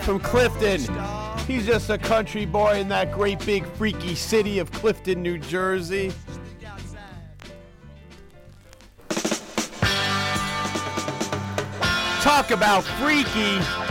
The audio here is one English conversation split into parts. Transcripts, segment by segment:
From Clifton. He's just a country boy in that great big freaky city of Clifton, New Jersey. Talk about freaky.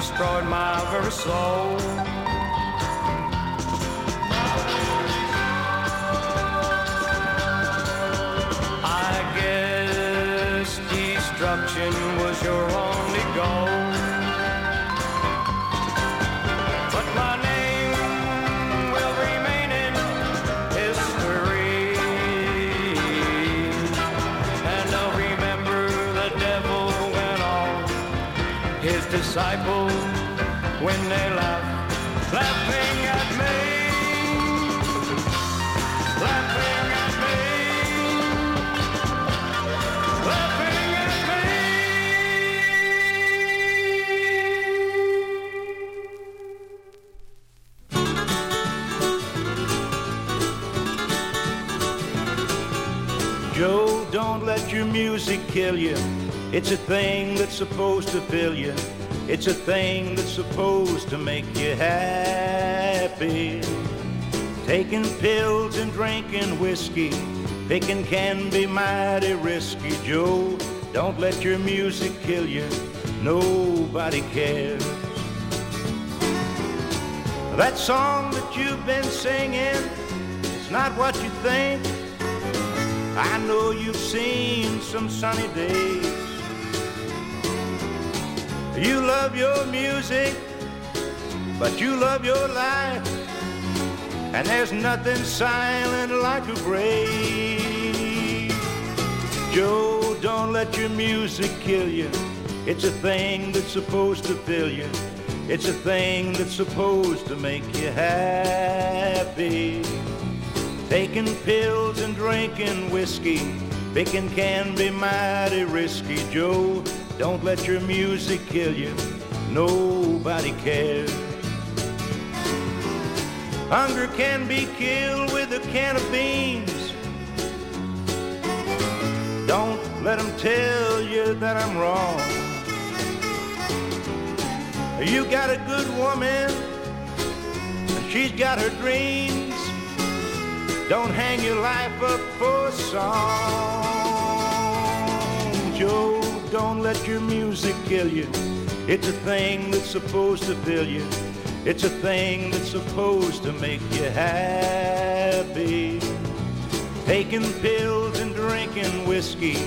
Destroyed my very soul. Music kill you. It's a thing that's supposed to fill you. It's a thing that's supposed to make you happy. Taking pills and drinking whiskey, picking can be mighty risky. Joe, don't let your music kill you. Nobody cares. That song that you've been singing, it's not what you think. I know you've seen some sunny days. You love your music, but you love your life. And there's nothing silent like a grave. Joe, don't let your music kill you. It's a thing that's supposed to fill you. It's a thing that's supposed to make you happy. Taking pills and drinking whiskey, picking can be mighty risky. Joe, don't let your music kill you. Nobody cares. Hunger can be killed with a can of beans. Don't let them tell you that I'm wrong. You got a good woman, and she's got her dreams. Don't hang your life up for song. Joe, don't let your music kill you. It's a thing that's supposed to fill you. It's a thing that's supposed to make you happy. Taking pills and drinking whiskey,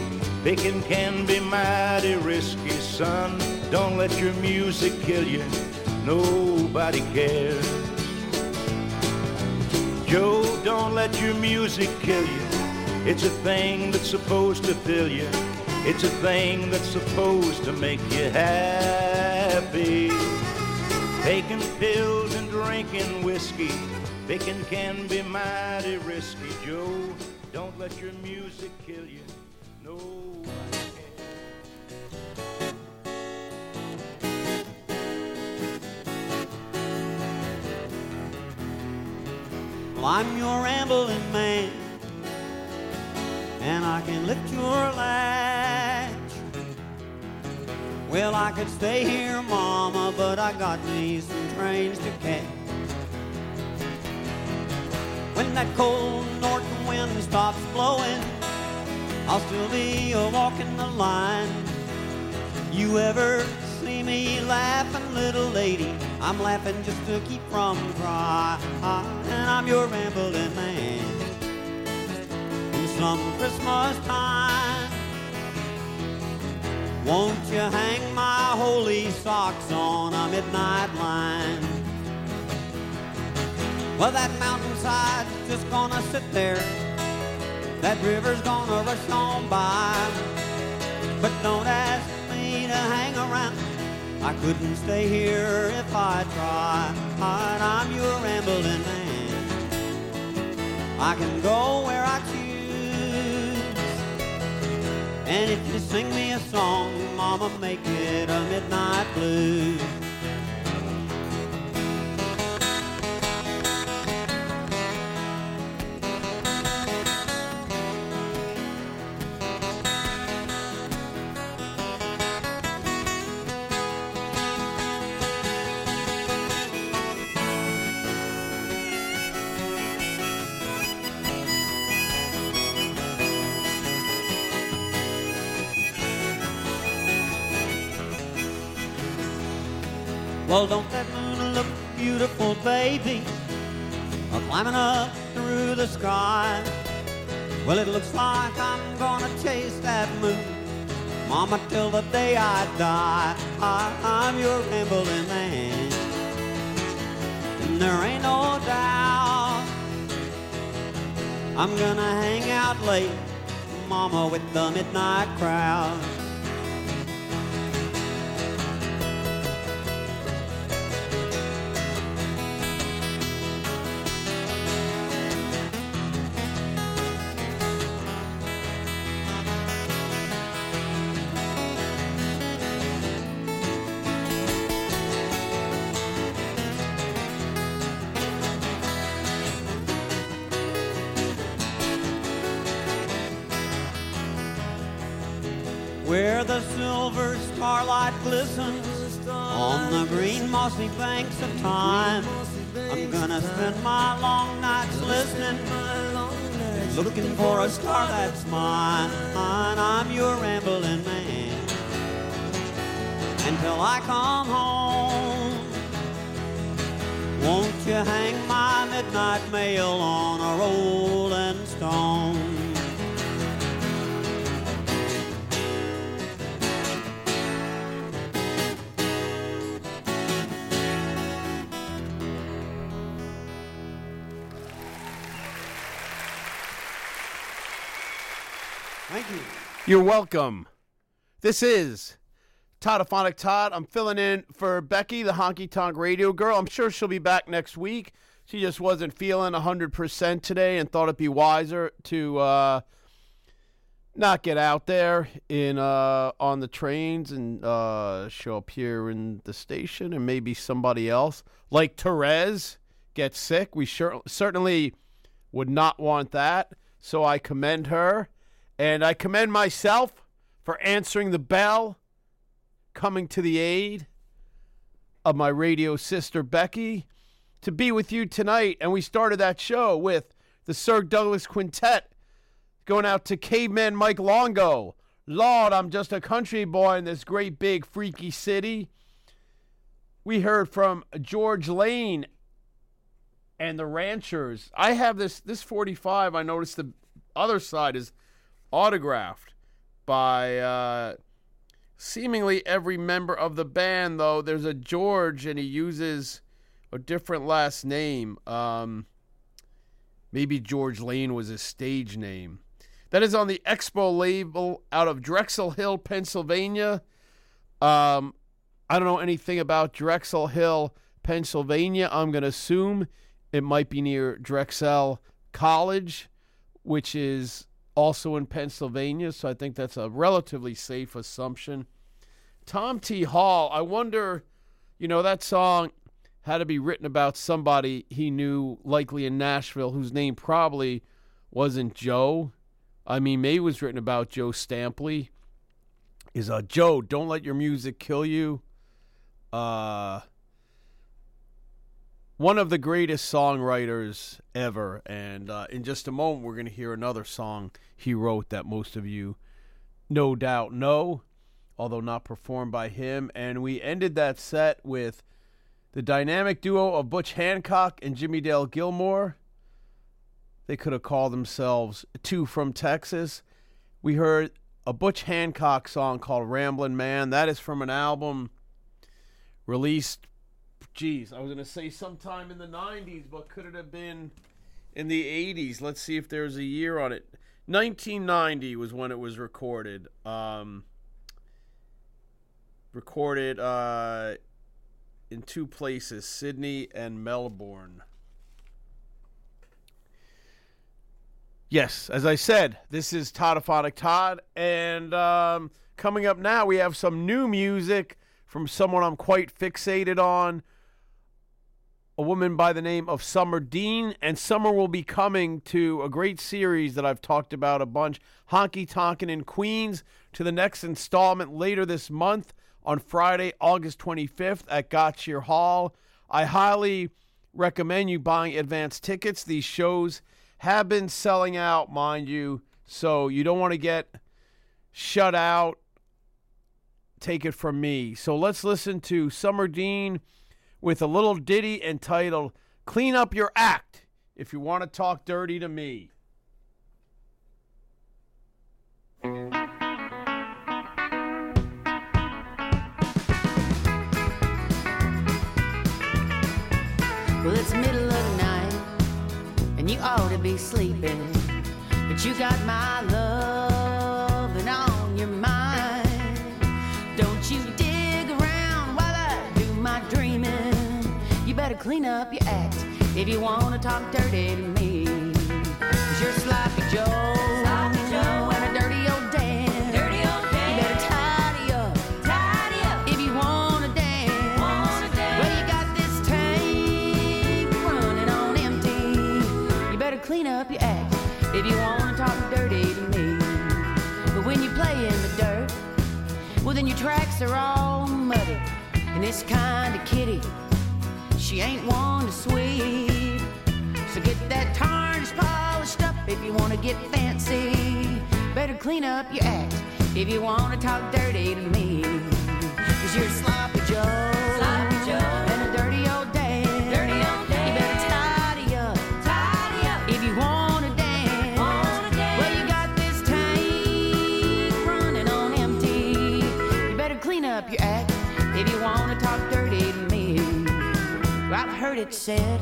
picking can be mighty risky. Son, don't let your music kill you. nobody cares. Joe, don't let your music kill you. It's a thing that's supposed to fill you. It's a thing that's supposed to make you happy. Taking pills and drinking whiskey, picking can be mighty risky. Joe, don't let your music kill you. Nobody Well, I'm your rambling man, and I can lift your latch. Well, I could stay here, Mama, but I got me some trains to catch. When that cold north wind stops blowing, I'll still be a walking the line. You ever me laughing, little lady? I'm laughing just to keep from crying. And I'm your rambling man. In some Christmas time, won't you hang my holy socks on a midnight line? Well, that mountainside's just gonna sit there. That river's gonna rush on by. But don't ask me to hang around. I couldn't stay here if I tried. I'm your rambling man. I can go where I choose. And if you sing me a song, Mama, make it a midnight blues. Baby? A climbing up through the sky. Well, it looks like I'm gonna chase that moon, Mama, till the day I die. I, I'm your rambling man, and there ain't no doubt I'm gonna hang out late, Mama, with the midnight crowd. Glistens on the green mossy banks of time. I'm gonna spend my long nights listening, looking for a star that's mine. I'm your rambling man until I come home. Won't you hang my midnight mail on a rolling stone? You're welcome. This is Toddophonic Todd. I'm filling in for Becky, the honky tonk radio girl. I'm sure she'll be back next week. She just wasn't feeling 100% today and thought it'd be wiser to uh, not get out there in uh, on the trains and uh, show up here in the station and maybe somebody else like Therese gets sick. We sure, certainly would not want that. So I commend her and I commend myself for answering the bell, coming to the aid of my radio sister Becky to be with you tonight. And we started that show with the Sir Douglas Quintet going out to caveman Mike Longo. Lord, I'm just a country boy in this great big freaky city. We heard from George Lane and the Ranchers. I have this this 45. I noticed the other side is autographed by uh, seemingly every member of the band, though. There's a George, and he uses a different last name. Um, maybe George Lane was his stage name. That is on the Expo label out of Drexel Hill, Pennsylvania. Um, I don't know anything about Drexel Hill, Pennsylvania. I'm going to assume it might be near Drexel College, which is also in Pennsylvania. So I think that's a relatively safe assumption. Tom T. Hall, I wonder, you know, that song had to be written about somebody he knew, likely in Nashville, whose name probably wasn't Joe. I mean, maybe it was written about Joe Stampley. Is uh Joe, don't let your music kill you. Uh one of the greatest songwriters ever. And uh, in just a moment, we're going to hear another song he wrote that most of you no doubt know, although not performed by him. And we ended that set with the dynamic duo of Butch Hancock and Jimmie Dale Gilmore. They could have called themselves Two from Texas. We heard a Butch Hancock song called Ramblin' Man. That is from an album released geez, I was going to say sometime in the 90s, but could it have been in the 80s? Let's see if there's a year on it. 1990 was when it was recorded. Um, recorded uh, in two places, Sydney and Melbourne. Yes, as I said, this is Toddophonic Todd, and um, coming up now, we have some new music from someone I'm quite fixated on a woman by the name of Summer Dean, and Summer will be coming to a great series that I've talked about a bunch, Honky Tonkin' in Queens, to the next installment later this month on Friday, August 25th at Gottscheer Hall. I highly recommend you buying advance tickets. These shows have been selling out, mind you, so you don't want to get shut out. Take it from me. So let's listen to Summer Dean with a little ditty entitled Clean Up Your Act if you want to talk dirty to me. Well, it's middle of the night, and you ought to be sleeping. But you got my love up your act if you want to talk dirty to me. Cause you're sloppy Joe. Sloppy Joe. And a dirty old Dan. Dirty old Dan. You better tidy up. Tidy up. If you wanna dance, Wanna dance. well you got this tank running on empty. You better clean up your act if you wanna talk dirty to me. But when you play in the dirt, well then your tracks are all muddy. And this kind of kitty, she ain't one to sweep. So get that tarnished polished up if you wanna get fancy. Better clean up your act if you wanna talk dirty to me. Cause you're sloppy Joe. Heard it said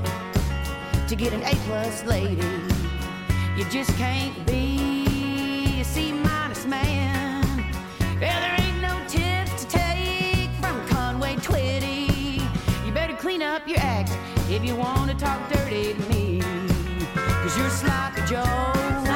to get an A plus lady, you just can't be a C minus man. Yeah, there ain't no tips to take from Conway Twitty. You better clean up your act if you wanna talk dirty to me. Cause you're. Sloppy Joe.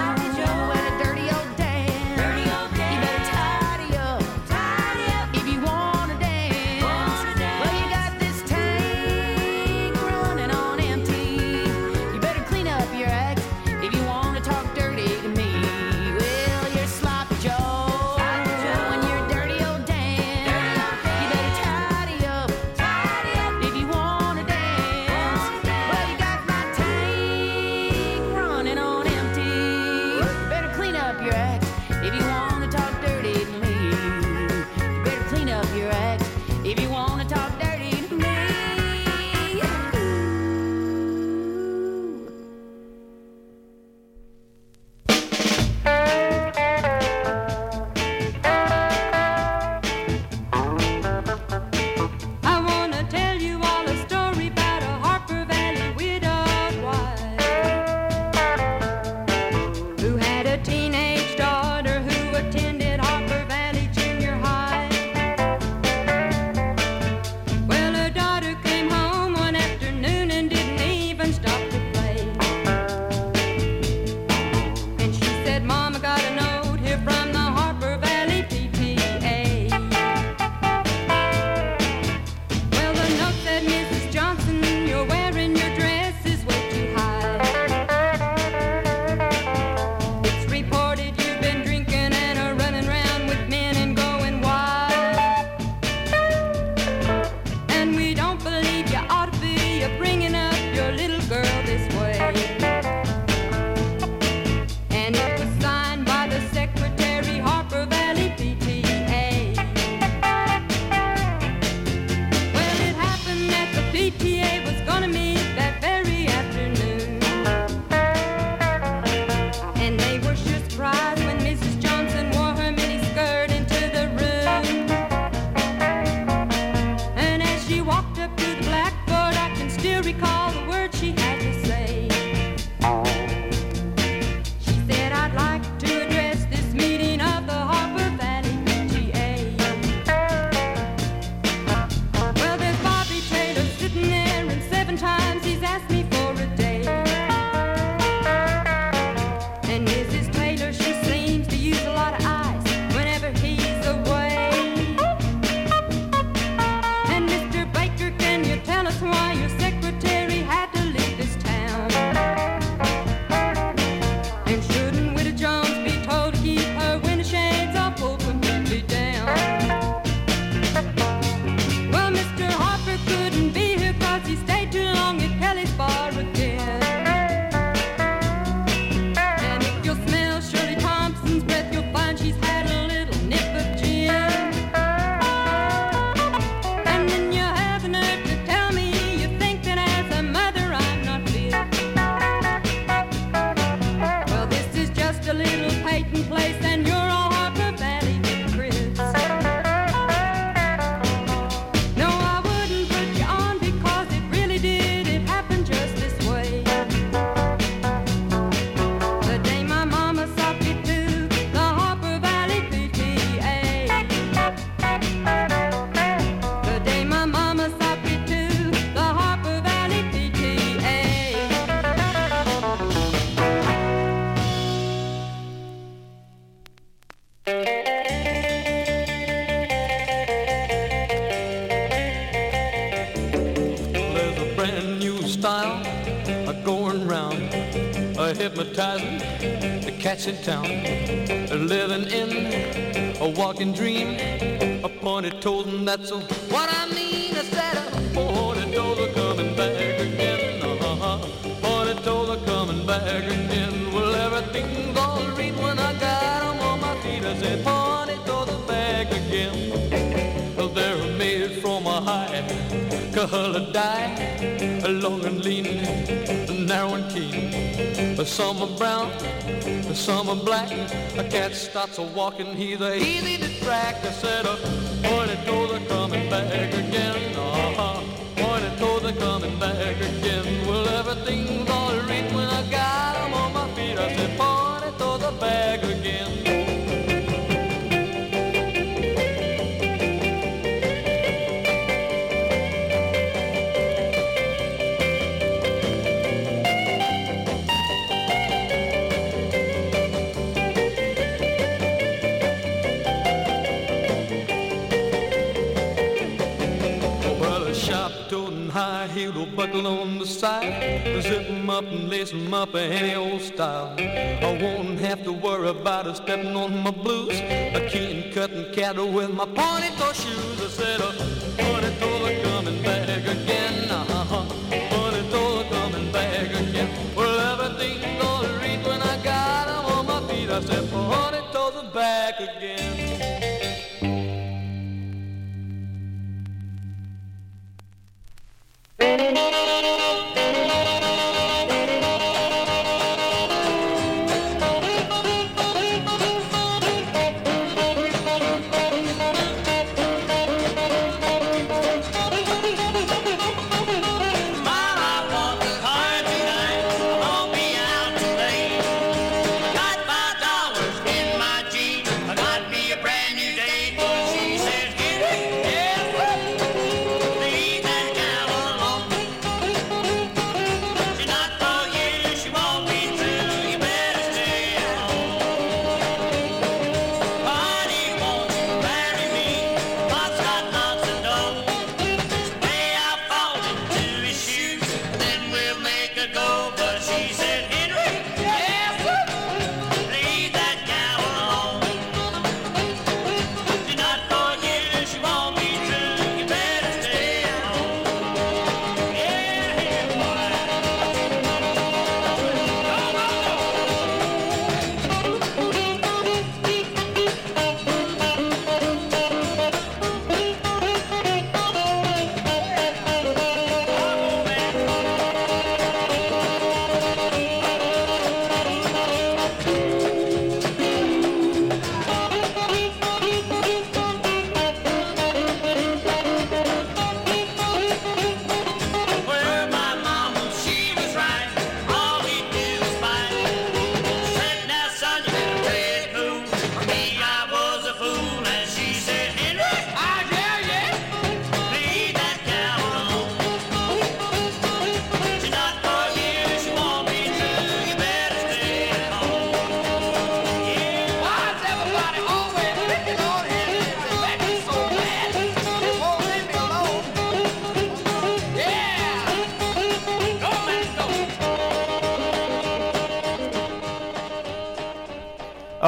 Cats in town. Living in a walking dream. A pointed toes, and that's all what I mean. I said a pointed toes are coming back again. Uh-huh. Pointed toes are coming back again. Well, everything's all right when I got 'em on my feet. I said pointed toes are back again. Well, they're made from a high colored dye, long and lean, narrow and keen. Some are brown, some are black. A cat starts a walking, he's a easy to track. I said, uh, pointed toes are coming back again. Uh-huh. Pointed toes are coming back again. Well, everything's all right when I got 'em on my feet. I said, pointed toes are back buckle on the side. Zip 'em up and lace 'em up any old style. I won't have to worry about a stepping on my blues. A keen cutting cattle with my toe shoes. I said, a are coming back again. Uh-huh.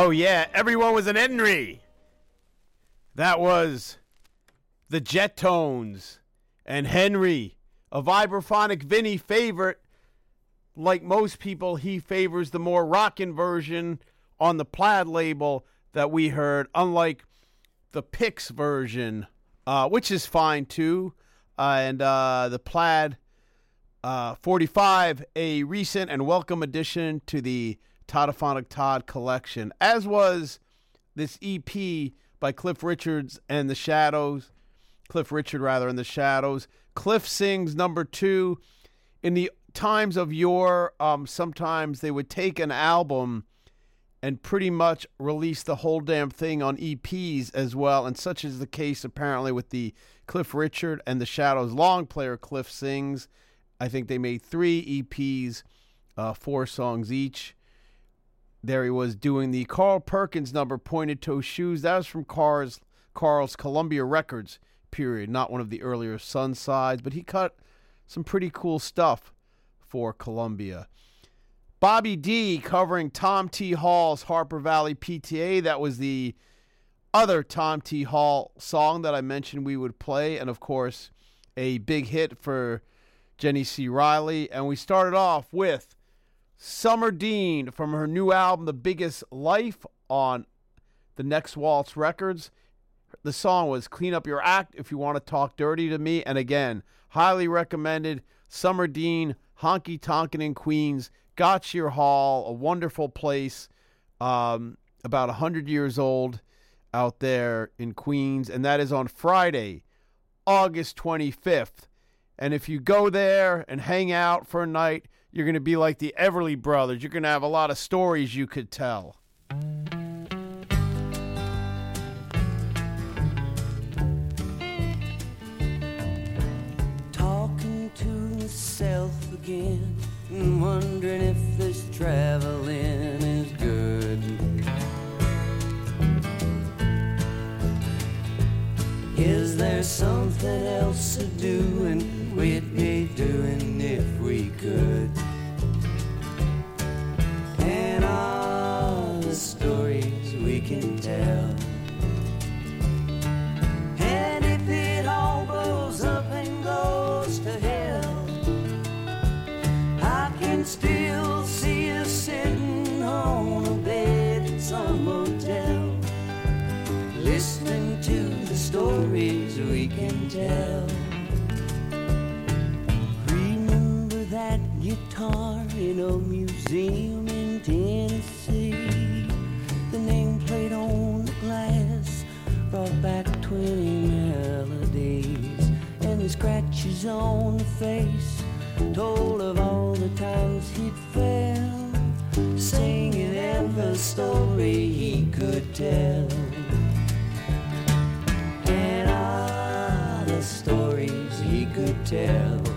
Oh yeah, everyone was an Henry. That was the Jet Tones and Henry, a vibraphonic Vinny favorite. Like most people, he favors the more rockin' version on the plaid label that we heard, unlike the Pix version, uh, which is fine too. Uh, and uh, the plaid uh, 45, a recent and welcome addition to the Toddophonic Todd collection, as was this EP by Cliff Richards and the Shadows. Cliff Richard, rather, and the Shadows. Cliff sings number two. In the times of yore, um, sometimes they would take an album and pretty much release the whole damn thing on EPs as well. And such is the case apparently with the Cliff Richard and the Shadows long player Cliff Sings. I think they made three EPs, uh, four songs each. There he was doing the Carl Perkins number, Pointed Toe Shoes. That was from Carl's, Carl's Columbia Records period, not one of the earlier Sun sides, but he cut some pretty cool stuff for Columbia. Bobbie Dee covering Tom T. Hall's Harper Valley PTA. That was the other Tom T. Hall song that I mentioned we would play, and of course, a big hit for Jeannie C. Riley. And we started off with Summer Dean from her new album, The Biggest Life, on the Next Waltz Records. The song was Clean Up Your Act if you want to talk dirty to me. And again, highly recommended. Summer Dean, Honky Tonkin' in Queens, Gottscheer Hall, a wonderful place, um, about 100 years old out there in Queens. And that is on Friday, August 25th. And if you go there and hang out for a night, you're going to be like the Everly Brothers. You're going to have a lot of stories you could tell. talking to myself again and wondering if this traveling is good. Is there something else to do and we'd be doing if we could? And all the stories we can tell. And if it all blows up and goes to hell, I can still see us sitting on a bed in some motel, listening to the stories we can tell. In a museum in Tennessee? The nameplate on the glass brought back 20 melodies. And the scratches on the face told of all the times he'd fell singing every story he could tell. And all the stories he could tell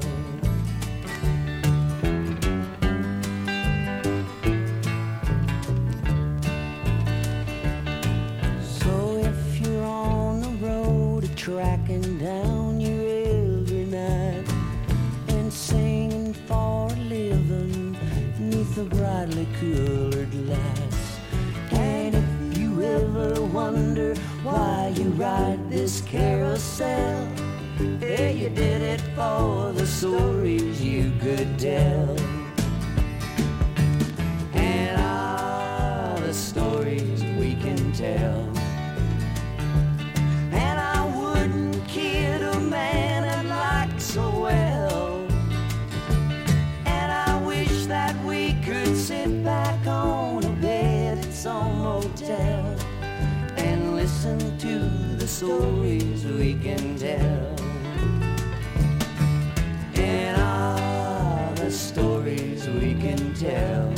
the brightly colored lights. And if you ever wonder why you ride this carousel, yeah, you did it for the stories you could tell. Stories we can tell. And all the stories we can tell.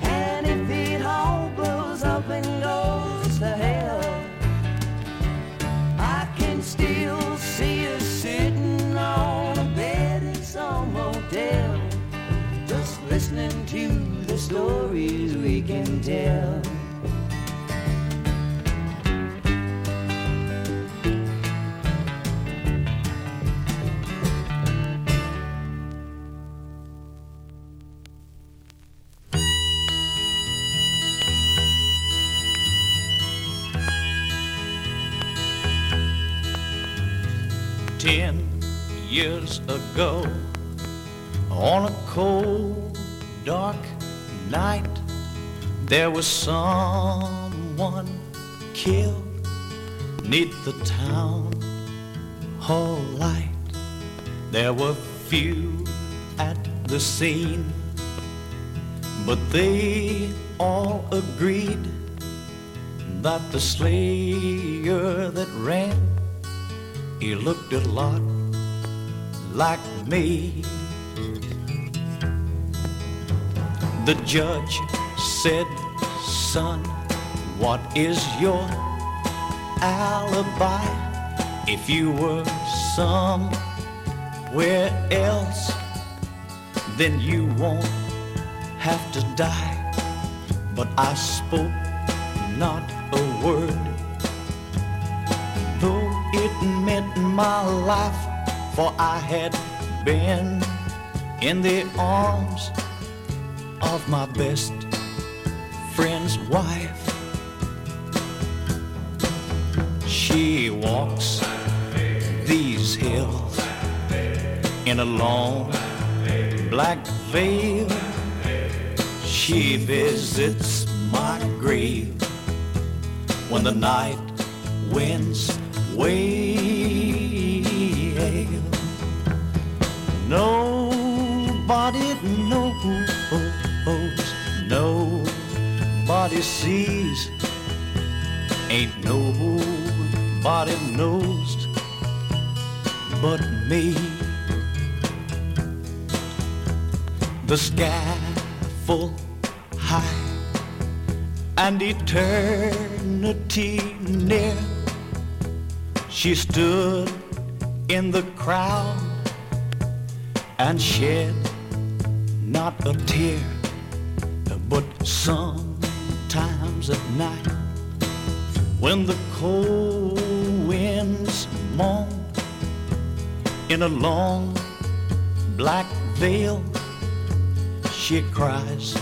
And if it all blows up and goes to hell, I can still see us sitting on a bed in some motel, just listening to the stories we can tell. There was someone killed neath the town hall light there were few at the scene but they all agreed that the slayer that ran he looked a lot like me. The judge said, Son, what is your alibi? If you were somewhere else, then you won't have to die. But I spoke not a word, though it meant my life, for I had been in the arms of my best friend's wife. She walks these hills in a long black veil. She visits my grave when the night winds wail. Nobody knows, nobody sees, ain't nobody knows but me. The sky full high and eternity near. She stood in the crowd and shed not a tear, but sometimes at night when the cold winds moan in a long black veil, she cries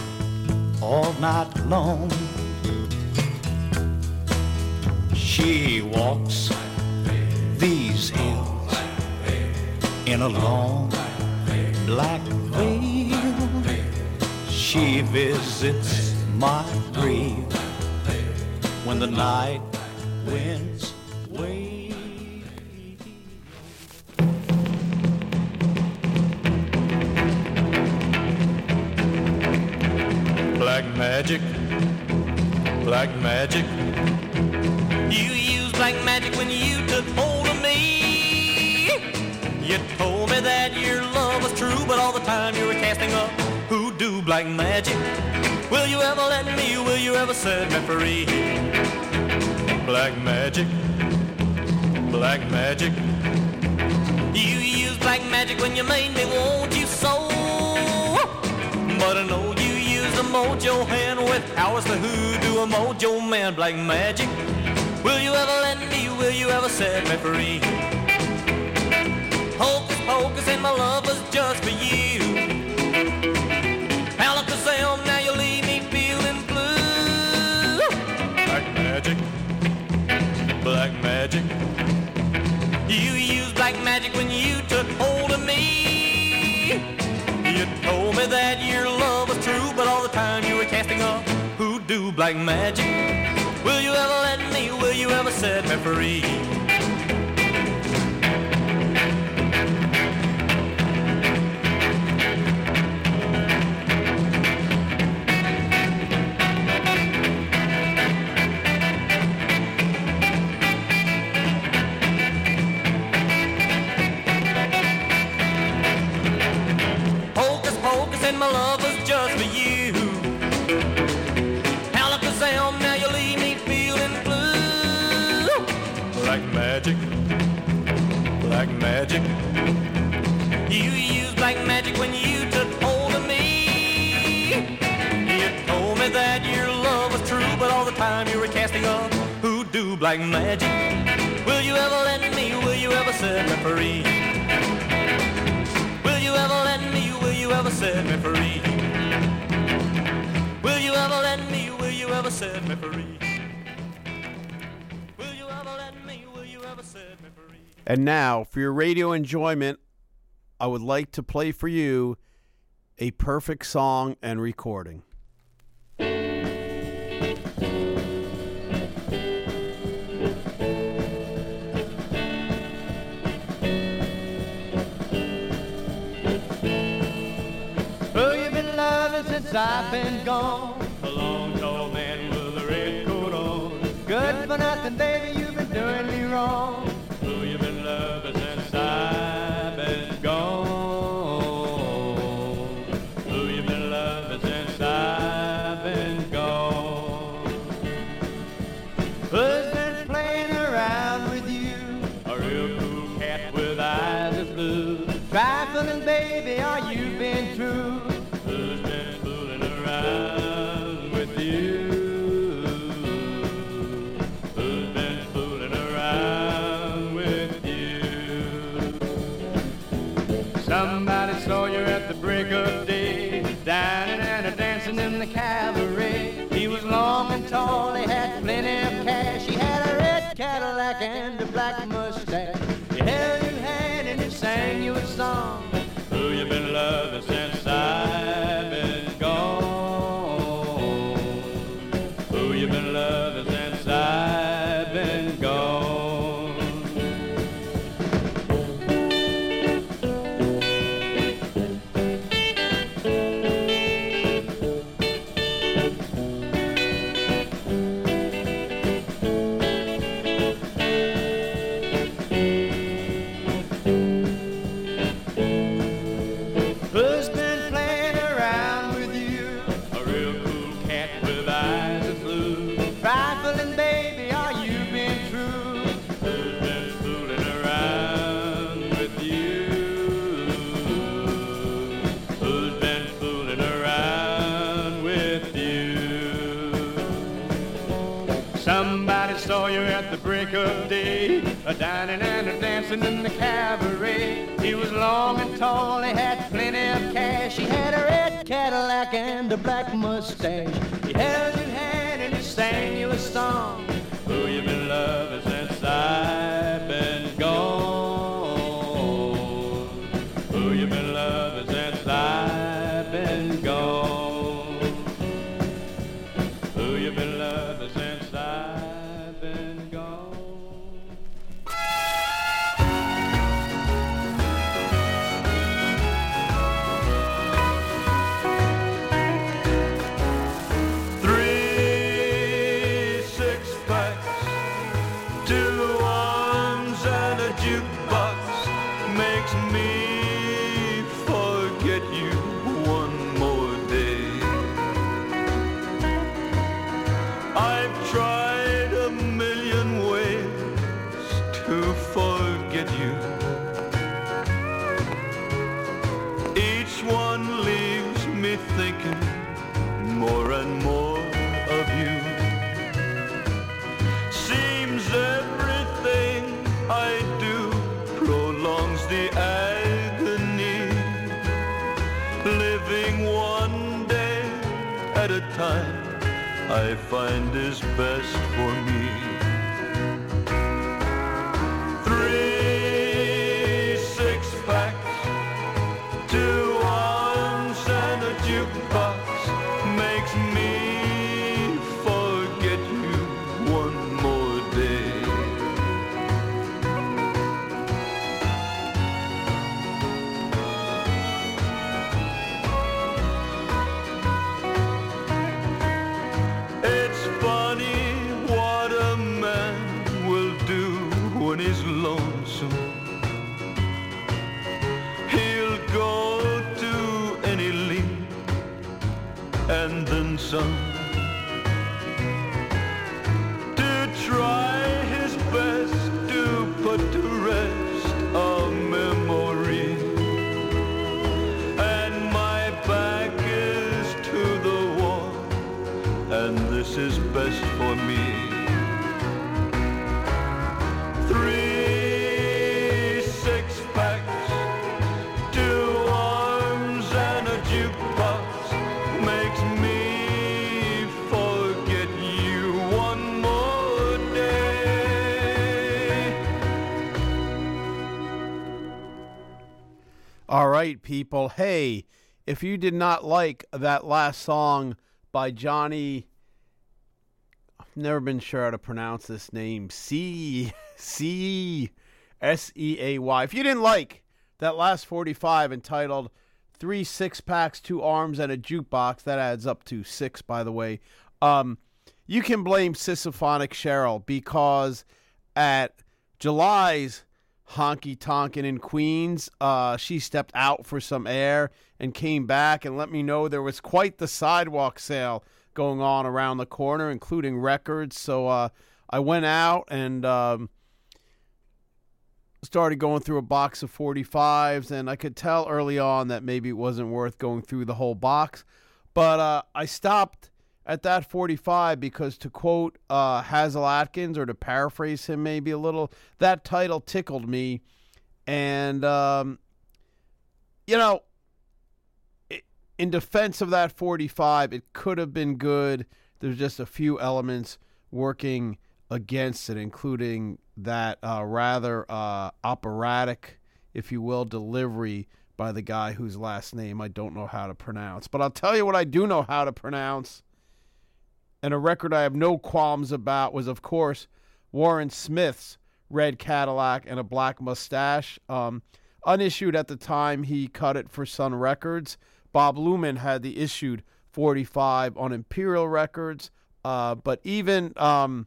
all night long. She walks these hills in a long black veil. She visits my grave when the night winds wave. Black magic, black magic. You used black magic when you took hold of me. You told me that your love was true, but all the time you were casting up hoodoo black magic. Will you ever let me? Will you ever set me free? Black magic, black magic. You use black magic when you made me want you so. But I know you use a mojo hand with powers the hoodoo, a mojo man, black magic. Will you ever let me? Will you ever set me free? Hocus pocus and my love was just for you. Magic, black magic. You used black magic when you took hold of me. You told me that your love was true, but all the time you were casting up hoodoo black magic. Will you ever let me? Will you ever set me free? Magic. You used black magic when you took hold of me. You told me that your love was true, but all the time you were casting up hoodoo black magic. Will you ever let me? Will you ever set me free? Will you ever let me? Will you ever set me free? Will you ever let me? Will you ever set me free? Will you ever let me? Will you ever set me free? And now, for your radio enjoyment, I would like to play for you a perfect song and recording. Oh, Who you been loving since I've been gone? A long tall man with a red coat on. Good for nothing, baby, you've been doing me wrong. And some to try his best to put to rest a memory. And my back is to the wall, and this is best right, people. Hey, if you did not like that last song by Johnny, I've never been sure how to pronounce this name. C C S E A Y. If you didn't like that last 45 entitled Three Six Packs, Two Arms, and a Jukebox, that adds up to six, by the way. Um, you can blame Sisophonic Cheryl because at July's honky tonkin' in Queens. Uh, she stepped out for some air and came back and let me know there was quite the sidewalk sale going on around the corner, including records. So uh, I went out and um, started going through a box of 45s, and I could tell early on that maybe it wasn't worth going through the whole box. But uh, I stopped at that 45 because, to quote uh, Hasil Adkins, or to paraphrase him maybe a little, that title tickled me. And, um, you know, i- in defense of that 45, it could have been good. There's just a few elements working against it, including that uh, rather uh, operatic, if you will, delivery by the guy whose last name I don't know how to pronounce. But I'll tell you what I do know how to pronounce. And a record I have no qualms about was, of course, Warren Smith's Red Cadillac and a Black Mustache. Um, unissued at the time, he cut it for Sun Records. Bob Luman had the issued 45 on Imperial Records. Uh, but even um,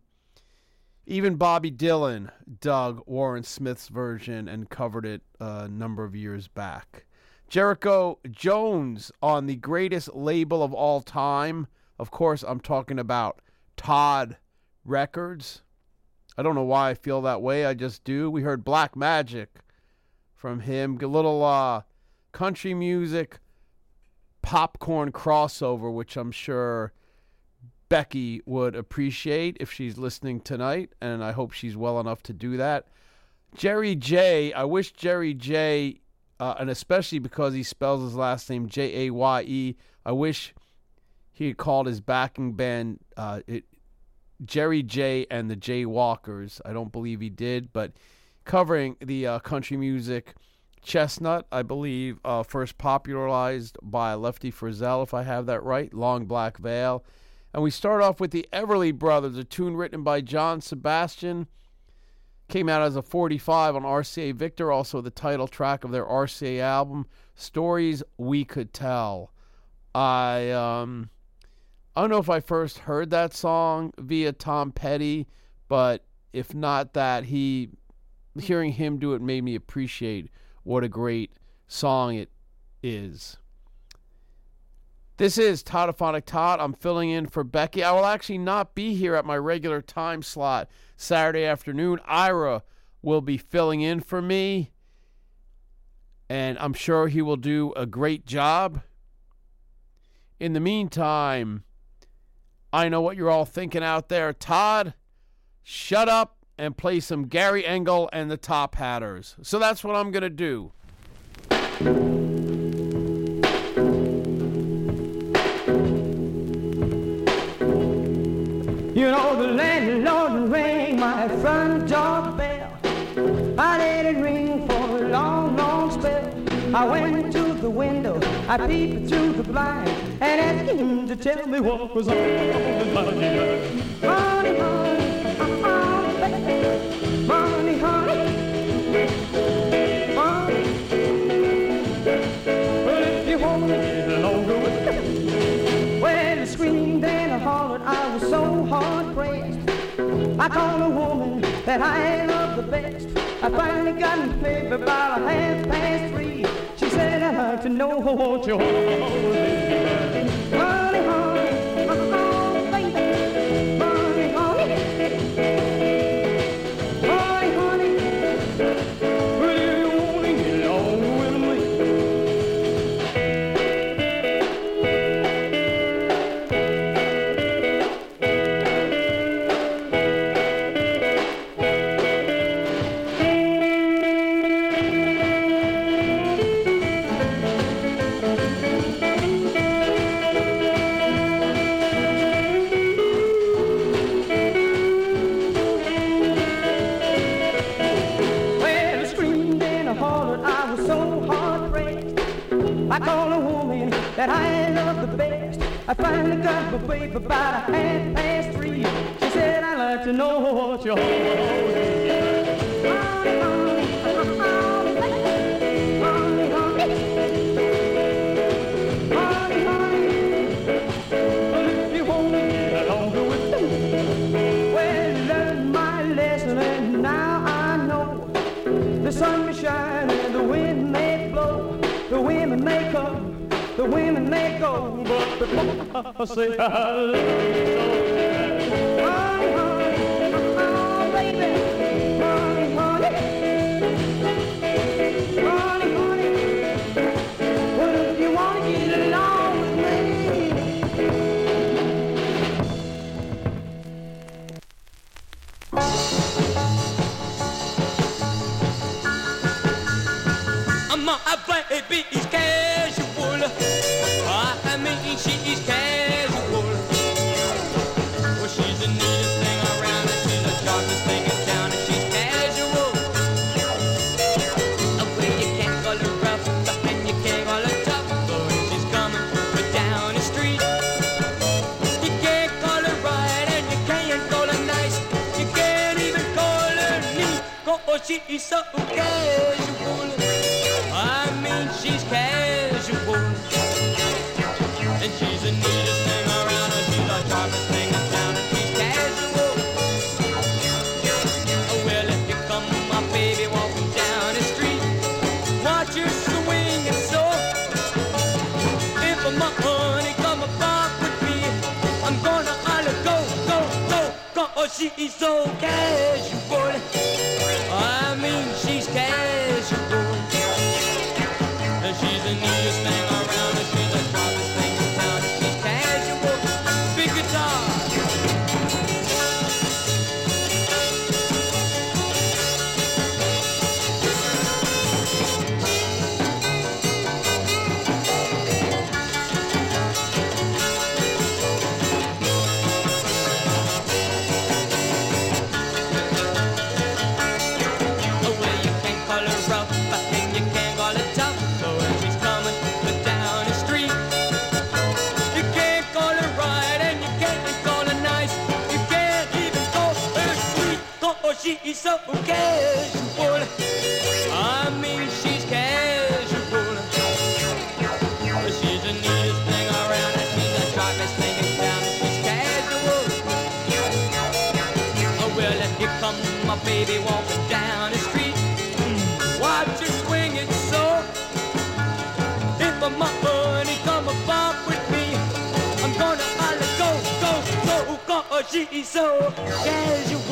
even Bobby Dylan dug Warren Smith's version and covered it a number of years back. Jericho Jones on the greatest label of all time. Of course, I'm talking about Todd Records. I don't know why I feel that way. I just do. We heard Black Magic from him. A little uh, country music, popcorn crossover, which I'm sure Becky would appreciate if she's listening tonight, and I hope she's well enough to do that. Jerry Jaye. I wish Jerry Jaye. Uh, and especially because he spells his last name J A Y E. I wish he had called his backing band uh, it, Jerry Jaye. and the J Walkers. I don't believe he did, but covering the uh, country music Chestnut, I believe, uh, first popularized by Lefty Frizzell, if I have that right, Long Black Veil. And we start off with the Everly Brothers, a tune written by John Sebastian. Came out as a 45 on RCA Victor, also the title track of their RCA album, Stories We Could Tell. I um I don't know if I first heard that song via Tom Petty, but if not that, he hearing him do it made me appreciate what a great song it is. This is Toddophonic Todd. I'm filling in for Becky. I will actually not be here at my regular time slot Saturday afternoon. Ira will be filling in for me, and I'm sure he will do a great job. In the meantime, I know what you're all thinking out there. Todd, shut up and play some Gary Engel and the Tophatters. So that's what I'm going to do. You know the landlord rang my front door bell. I let it ring for a long, long spell. I went to the window, I peeped through the blind, and asked him to tell me what was on his mind. Honey, honey, honey, baby. honey, honey, honey. Well, if you want get longer with me, well, I screamed and I hollered, I was so hard pressed. I called a woman that I love the best. I finally got in paper about a half past three. She said, I'd like to know what you're Honey, paper about a half past three. She said, I'd like to know what you're before I casual. I mean, she's casual. She's the neatest thing around, and she's the sharpest thing in town. She's casual. Oh, well, if you my baby, walking down the street, watch her swing it so. If my honey come above with me, I'm gonna holler, go, go, go, go. She's so casual.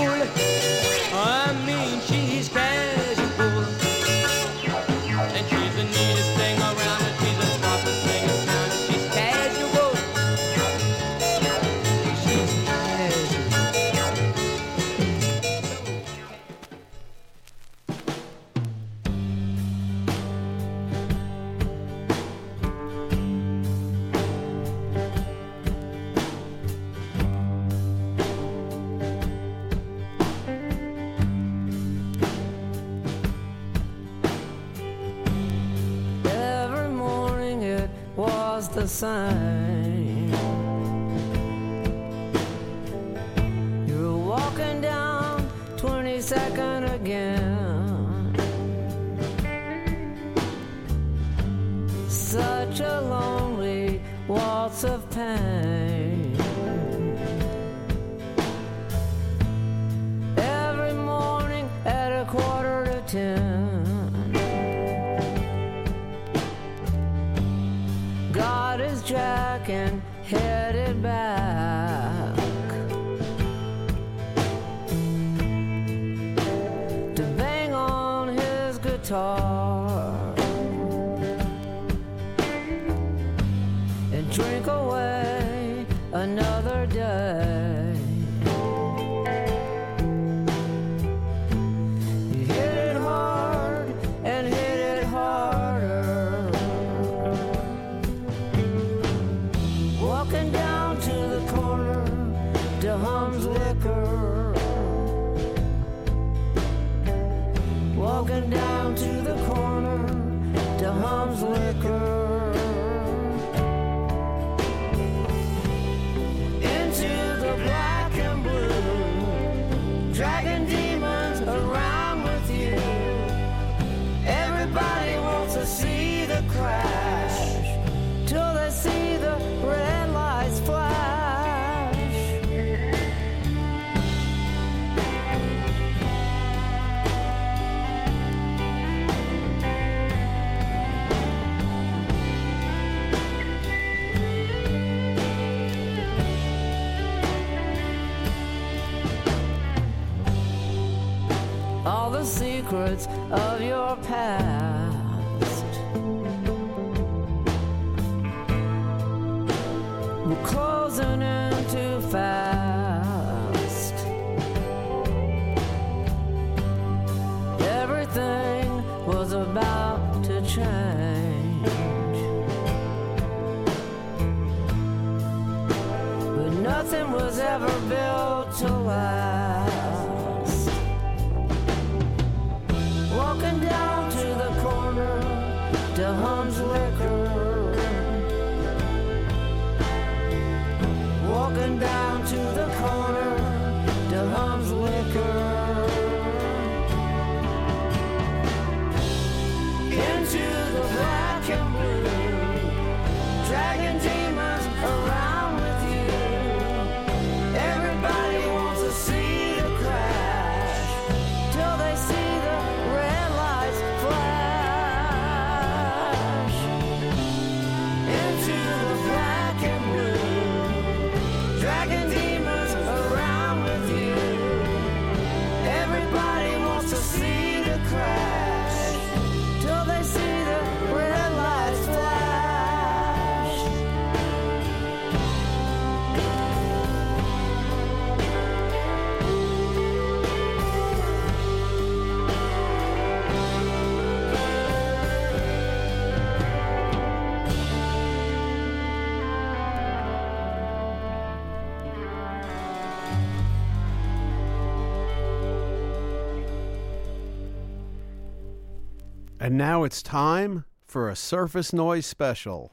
And now it's time for a surface noise special.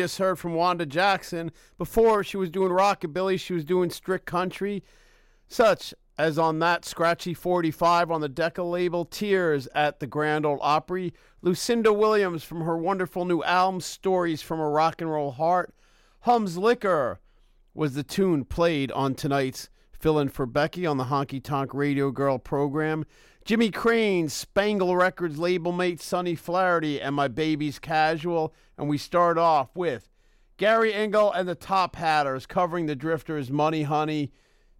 Just heard from Wanda Jackson. Before she was doing rockabilly, she was doing strict country, such as on that scratchy 45 on the Decca label, Tears at the Grand Ole Opry. Lucinda Williams from her wonderful new album, Stories from a Rock and Roll Heart. Hums Liquor was the tune played on tonight's Fill In for Becky on the Honky Tonk Radio Girl program. Jimmy Crane, Spangle Records label mate Sonny Flaharty, and My Baby's Casual. And we start off with Gary Engel and the Tophatters covering the Drifters' Money Honey.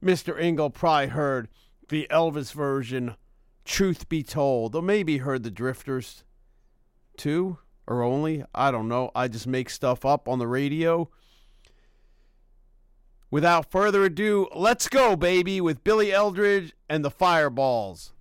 Mr. Engel probably heard the Elvis version, Truth Be Told, or maybe heard the Drifters too, or only. I don't know. I just make stuff up on the radio. Without further ado, let's go, baby, with Billy Eldridge and the Fireballs.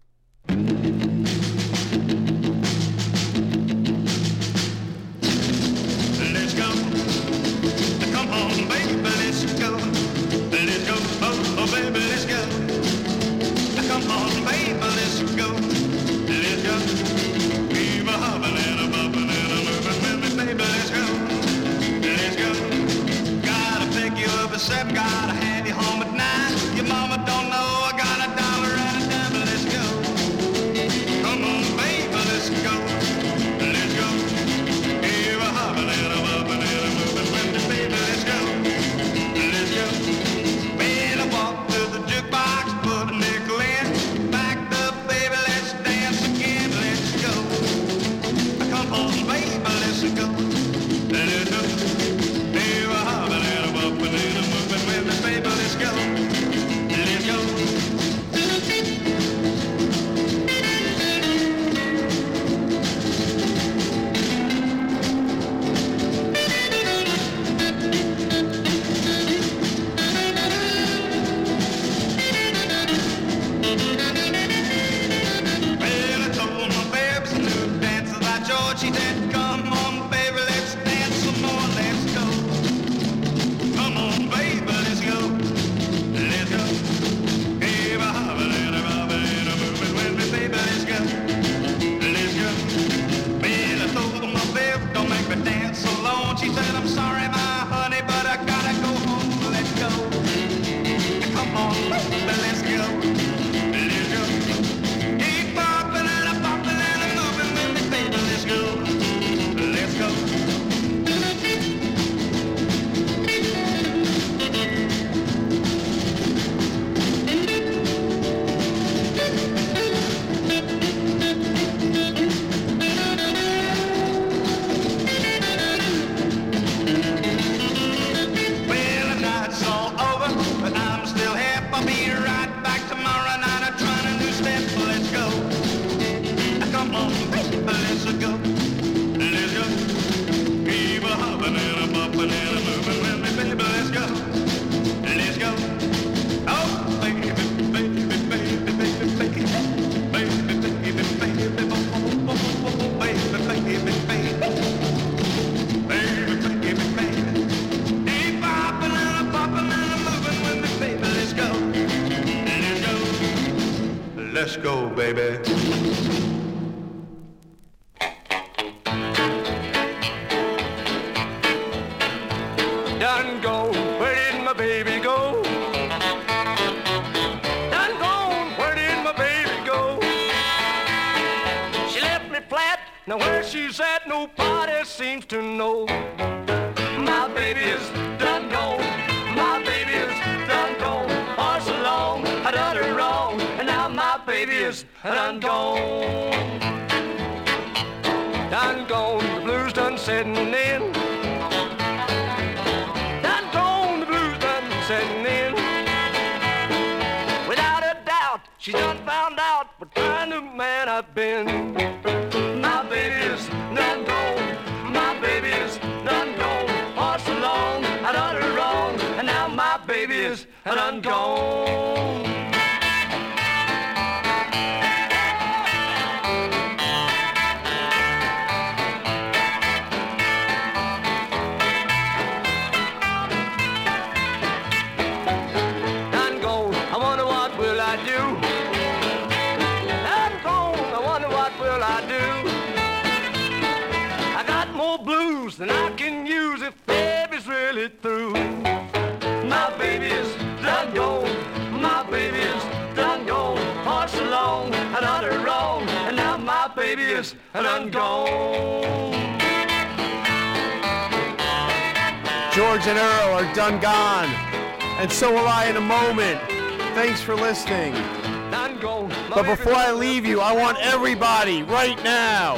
But before I leave you, I want everybody right now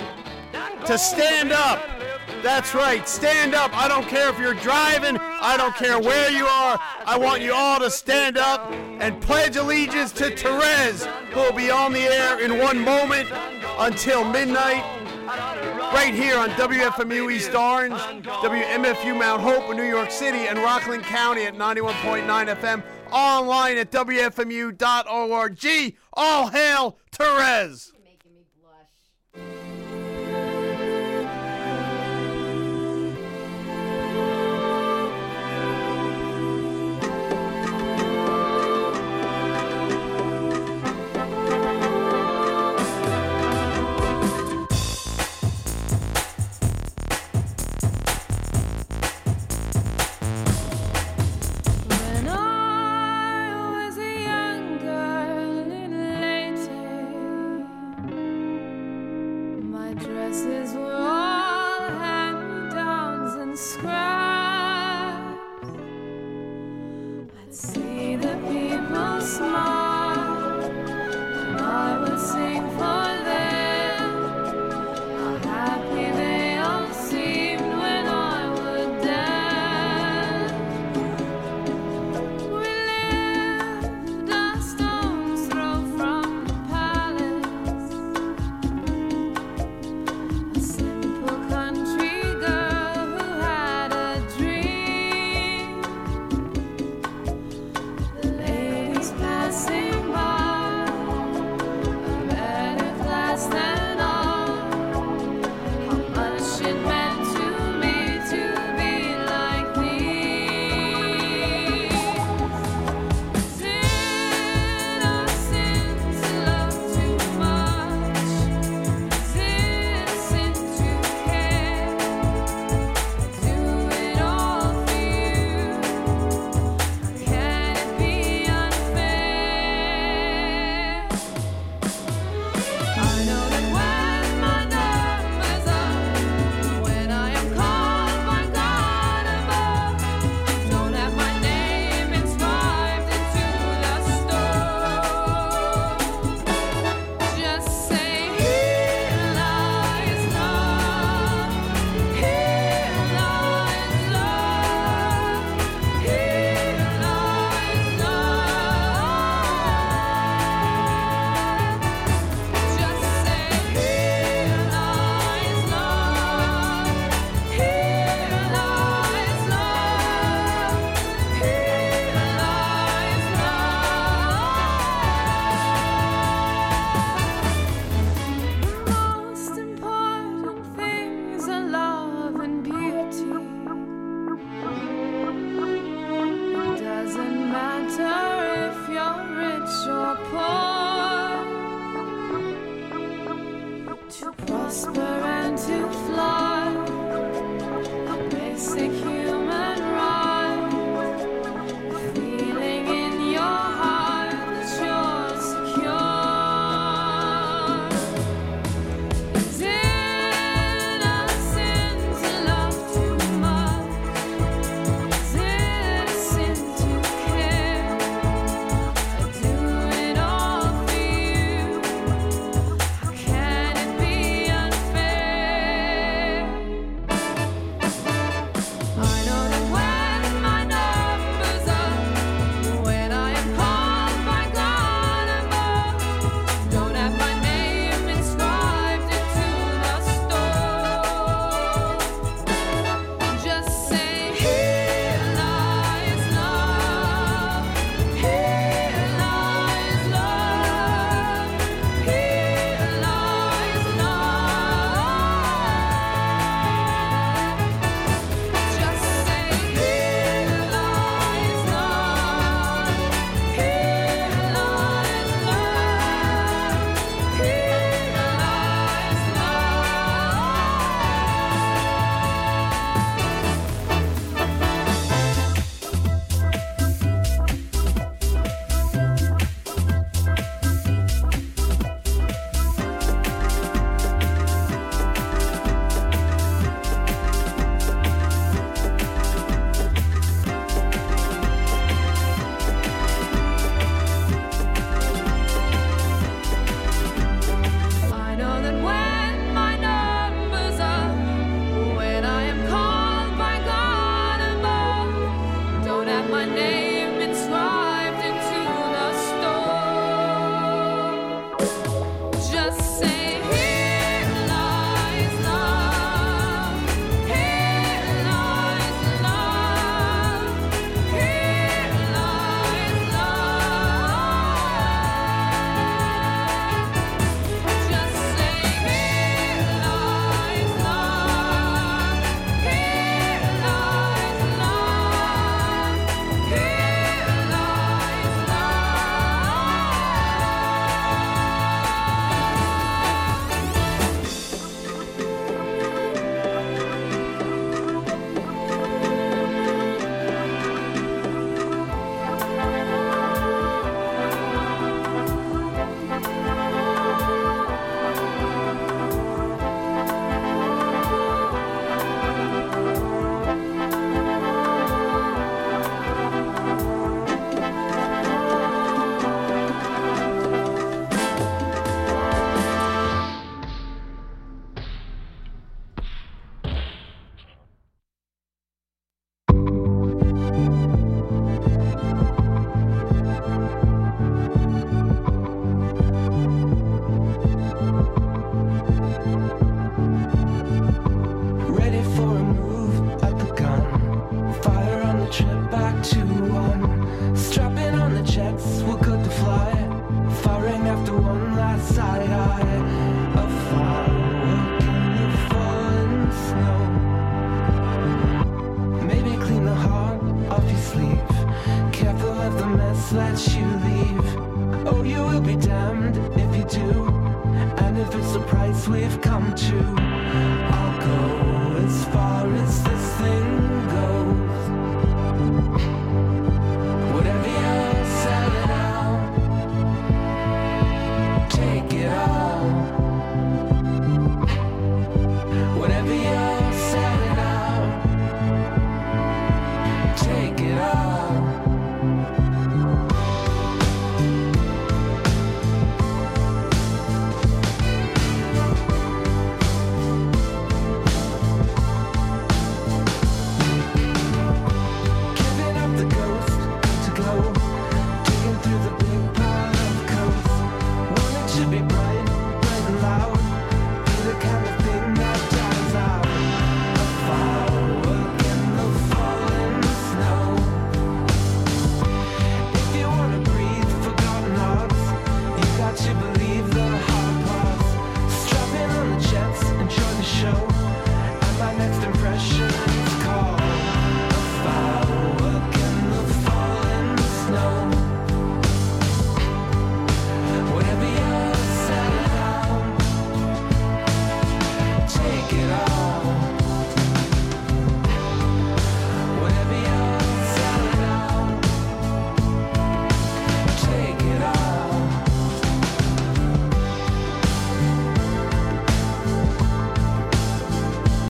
to stand up. That's right, stand up. I don't care if you're driving, I don't care where you are. I want you all to stand up and pledge allegiance to Therese, who will be on the air in one moment until midnight. Right here on WFMU East Orange, WMFU Mount Hope in New York City, and Rockland County at 91.9 FM online at WFMU.org. All hail Therese!